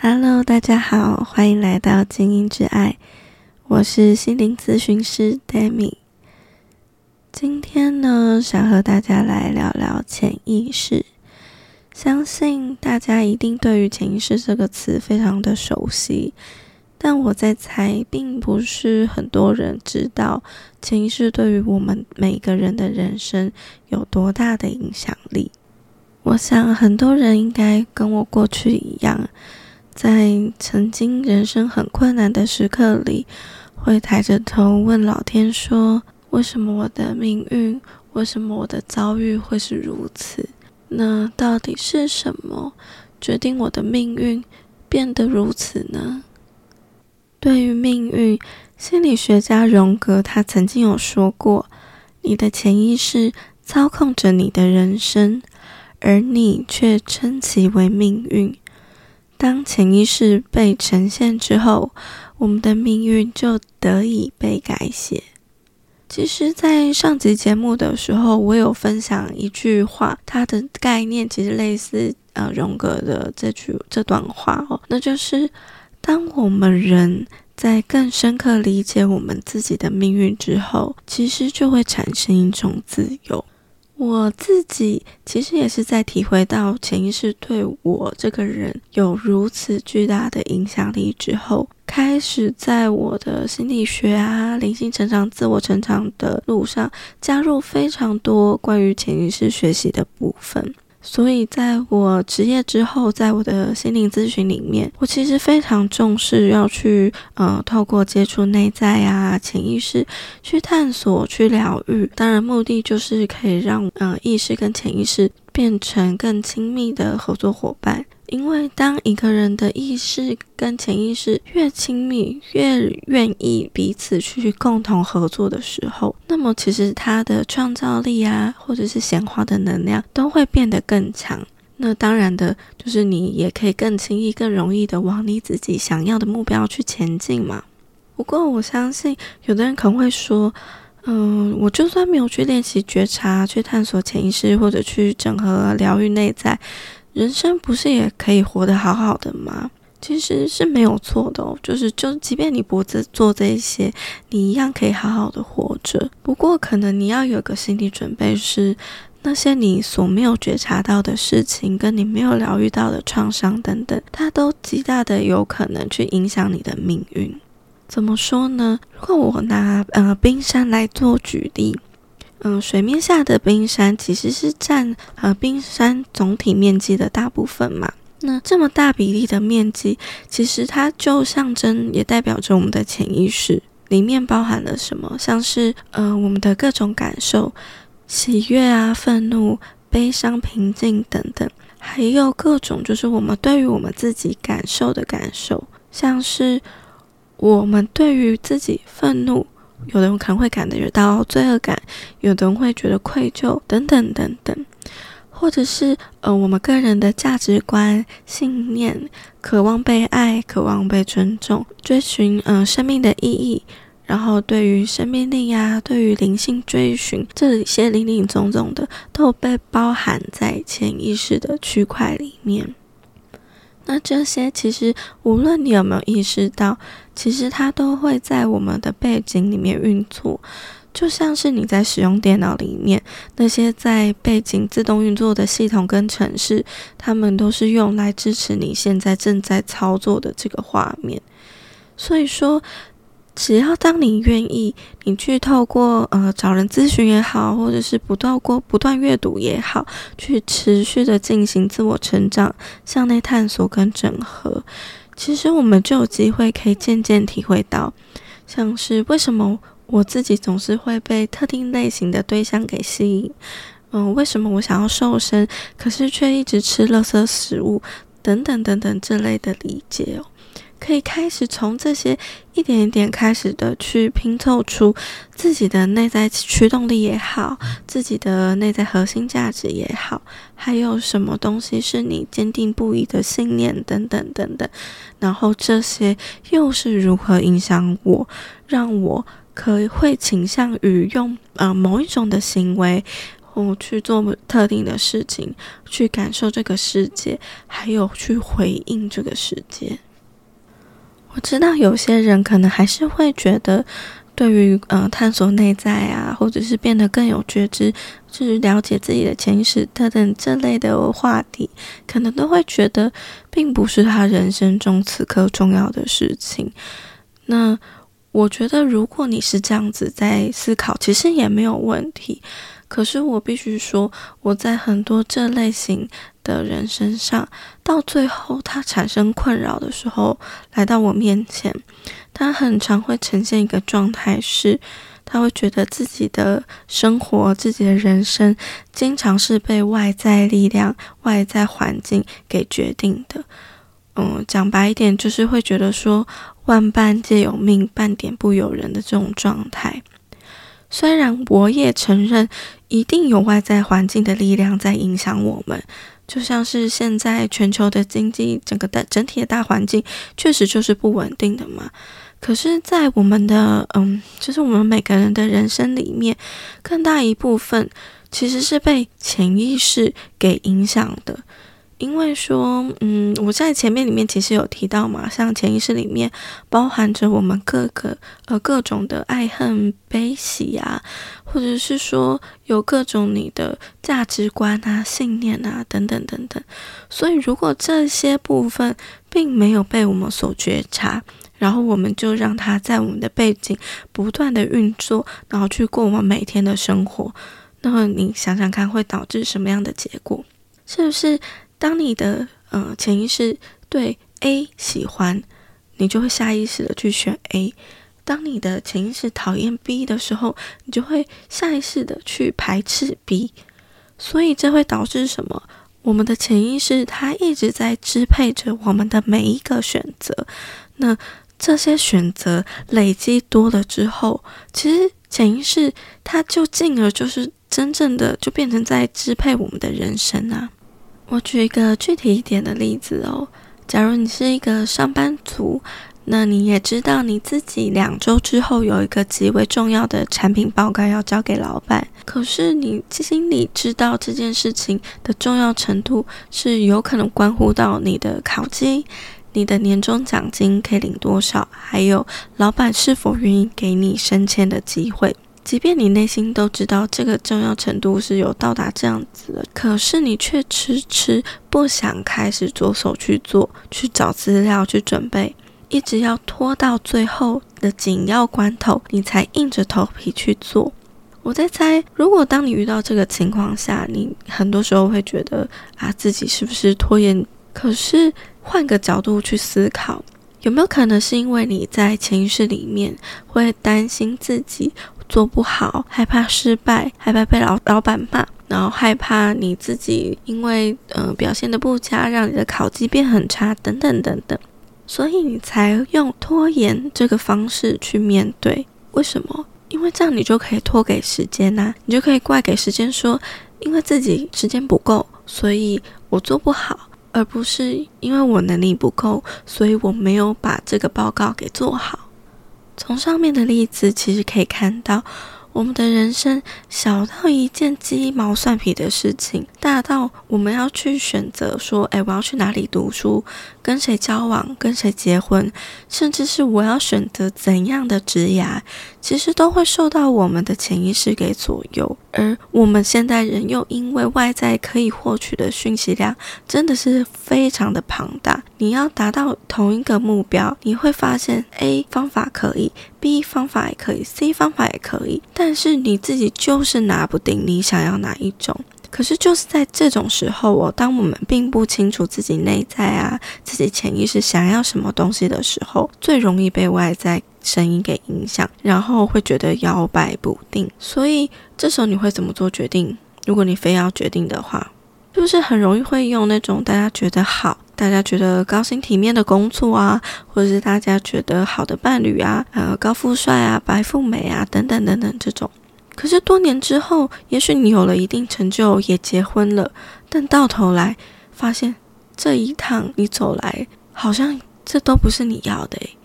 Hello，大家好，欢迎来到精英之爱，我是心灵咨询师 Demi。今天呢，想和大家来聊聊潜意识。相信大家一定对于潜意识这个词非常的熟悉，但我在猜，并不是很多人知道潜意识对于我们每个人的人生有多大的影响力。我想很多人应该跟我过去一样，在曾经人生很困难的时刻里，会抬着头问老天说。为什么我的命运，为什么我的遭遇会是如此？那到底是什么决定我的命运变得如此呢？对于命运，心理学家荣格他曾经有说过：“你的潜意识操控着你的人生，而你却称其为命运。当潜意识被呈现之后，我们的命运就得以被改写。”其实，在上集节目的时候，我有分享一句话，它的概念其实类似呃荣格的这句这段话哦，那就是当我们人在更深刻理解我们自己的命运之后，其实就会产生一种自由。我自己其实也是在体会到潜意识对我这个人有如此巨大的影响力之后，开始在我的心理学啊、灵性成长、自我成长的路上加入非常多关于潜意识学习的部分。所以，在我职业之后，在我的心灵咨询里面，我其实非常重视要去，呃，透过接触内在啊、潜意识去探索、去疗愈。当然，目的就是可以让，呃，意识跟潜意识变成更亲密的合作伙伴。因为当一个人的意识跟潜意识越亲密，越愿意彼此去共同合作的时候，那么其实他的创造力啊，或者是显化的能量都会变得更强。那当然的，就是你也可以更轻易、更容易的往你自己想要的目标去前进嘛。不过我相信，有的人可能会说，嗯，我就算没有去练习觉察、去探索潜意识，或者去整合疗愈内在。人生不是也可以活得好好的吗？其实是没有错的哦，就是就即便你不做做这些，你一样可以好好的活着。不过可能你要有个心理准备，是那些你所没有觉察到的事情，跟你没有疗愈到的创伤等等，它都极大的有可能去影响你的命运。怎么说呢？如果我拿呃冰山来做举例。嗯，水面下的冰山其实是占呃冰山总体面积的大部分嘛。那这么大比例的面积，其实它就象征也代表着我们的潜意识，里面包含了什么？像是呃我们的各种感受，喜悦啊、愤怒、悲伤、平静等等，还有各种就是我们对于我们自己感受的感受，像是我们对于自己愤怒。有的人可能会感觉到罪恶感，有的人会觉得愧疚，等等等等，或者是呃，我们个人的价值观、信念，渴望被爱，渴望被尊重，追寻嗯生命的意义，然后对于生命力呀，对于灵性追寻，这些林林总总的，都被包含在潜意识的区块里面。那这些其实，无论你有没有意识到，其实它都会在我们的背景里面运作，就像是你在使用电脑里面那些在背景自动运作的系统跟程式，它们都是用来支持你现在正在操作的这个画面。所以说。只要当你愿意，你去透过呃找人咨询也好，或者是不断过不断阅读也好，去持续的进行自我成长、向内探索跟整合，其实我们就有机会可以渐渐体会到，像是为什么我自己总是会被特定类型的对象给吸引，嗯，为什么我想要瘦身，可是却一直吃垃圾食物，等等等等这类的理解哦。可以开始从这些一点一点开始的去拼凑出自己的内在驱动力也好，自己的内在核心价值也好，还有什么东西是你坚定不移的信念等等等等，然后这些又是如何影响我，让我可以会倾向于用呃某一种的行为。我去做特定的事情，去感受这个世界，还有去回应这个世界。我知道有些人可能还是会觉得，对于呃探索内在啊，或者是变得更有觉知，就是了解自己的潜意识等等这类的话题，可能都会觉得并不是他人生中此刻重要的事情。那我觉得，如果你是这样子在思考，其实也没有问题。可是我必须说，我在很多这类型的人身上，到最后他产生困扰的时候，来到我面前，他很常会呈现一个状态，是他会觉得自己的生活、自己的人生，经常是被外在力量、外在环境给决定的。嗯，讲白一点，就是会觉得说，万般皆有命，半点不由人的这种状态。虽然我也承认，一定有外在环境的力量在影响我们，就像是现在全球的经济整个的整体的大环境，确实就是不稳定的嘛。可是，在我们的嗯，就是我们每个人的人生里面，更大一部分其实是被潜意识给影响的。因为说，嗯，我在前面里面其实有提到嘛，像潜意识里面包含着我们各个呃各种的爱恨悲喜啊，或者是说有各种你的价值观啊、信念啊等等等等。所以如果这些部分并没有被我们所觉察，然后我们就让它在我们的背景不断的运作，然后去过我们每天的生活，那么你想想看，会导致什么样的结果？是不是？当你的呃潜意识对 A 喜欢，你就会下意识的去选 A；当你的潜意识讨厌 B 的时候，你就会下意识的去排斥 B。所以这会导致什么？我们的潜意识它一直在支配着我们的每一个选择。那这些选择累积多了之后，其实潜意识它就进而就是真正的就变成在支配我们的人生啊。我举一个具体一点的例子哦，假如你是一个上班族，那你也知道你自己两周之后有一个极为重要的产品报告要交给老板，可是你心里知道这件事情的重要程度是有可能关乎到你的考绩、你的年终奖金可以领多少，还有老板是否愿意给你升迁的机会。即便你内心都知道这个重要程度是有到达这样子的，可是你却迟迟不想开始着手去做，去找资料去准备，一直要拖到最后的紧要关头，你才硬着头皮去做。我在猜，如果当你遇到这个情况下，你很多时候会觉得啊，自己是不是拖延？可是换个角度去思考，有没有可能是因为你在潜意识里面会担心自己？做不好，害怕失败，害怕被老老板骂，然后害怕你自己因为呃表现的不佳，让你的考绩变很差，等等等等，所以你才用拖延这个方式去面对。为什么？因为这样你就可以拖给时间呐，你就可以怪给时间说，因为自己时间不够，所以我做不好，而不是因为我能力不够，所以我没有把这个报告给做好。从上面的例子，其实可以看到。我们的人生小到一件鸡毛蒜皮的事情，大到我们要去选择说，哎，我要去哪里读书，跟谁交往，跟谁结婚，甚至是我要选择怎样的职业，其实都会受到我们的潜意识给左右。而我们现代人又因为外在可以获取的讯息量真的是非常的庞大，你要达到同一个目标，你会发现 A 方法可以。B 方法也可以，C 方法也可以，但是你自己就是拿不定你想要哪一种。可是就是在这种时候，哦，当我们并不清楚自己内在啊、自己潜意识想要什么东西的时候，最容易被外在声音给影响，然后会觉得摇摆不定。所以这时候你会怎么做决定？如果你非要决定的话，是不是很容易会用那种大家觉得好？大家觉得高薪体面的工作啊，或者是大家觉得好的伴侣啊，呃，高富帅啊，白富美啊，等等等等这种。可是多年之后，也许你有了一定成就，也结婚了，但到头来发现这一趟你走来，好像这都不是你要的诶。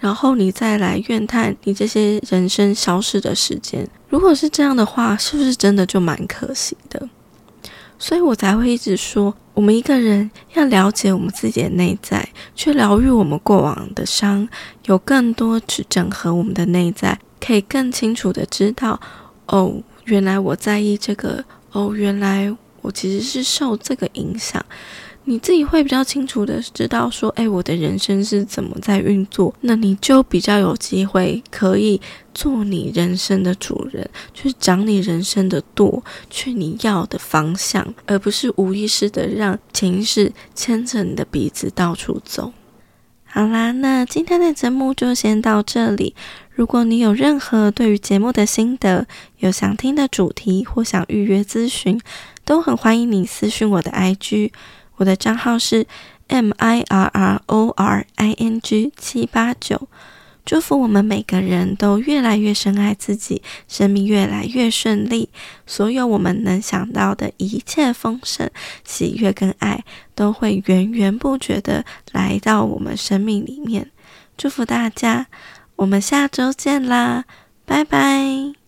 然后你再来怨叹你这些人生消失的时间，如果是这样的话，是不是真的就蛮可惜的？所以我才会一直说，我们一个人要了解我们自己的内在，去疗愈我们过往的伤，有更多去整合我们的内在，可以更清楚的知道，哦，原来我在意这个，哦，原来我其实是受这个影响。你自己会比较清楚的知道说，哎，我的人生是怎么在运作，那你就比较有机会可以做你人生的主人，去掌你人生的舵，去你要的方向，而不是无意识的让潜意识牵着你的鼻子到处走。好啦，那今天的节目就先到这里。如果你有任何对于节目的心得，有想听的主题或想预约咨询，都很欢迎你私讯我的 IG。我的账号是 m i r r o r i n g 七八九，祝福我们每个人都越来越深爱自己，生命越来越顺利，所有我们能想到的一切丰盛、喜悦跟爱，都会源源不绝的来到我们生命里面。祝福大家，我们下周见啦，拜拜。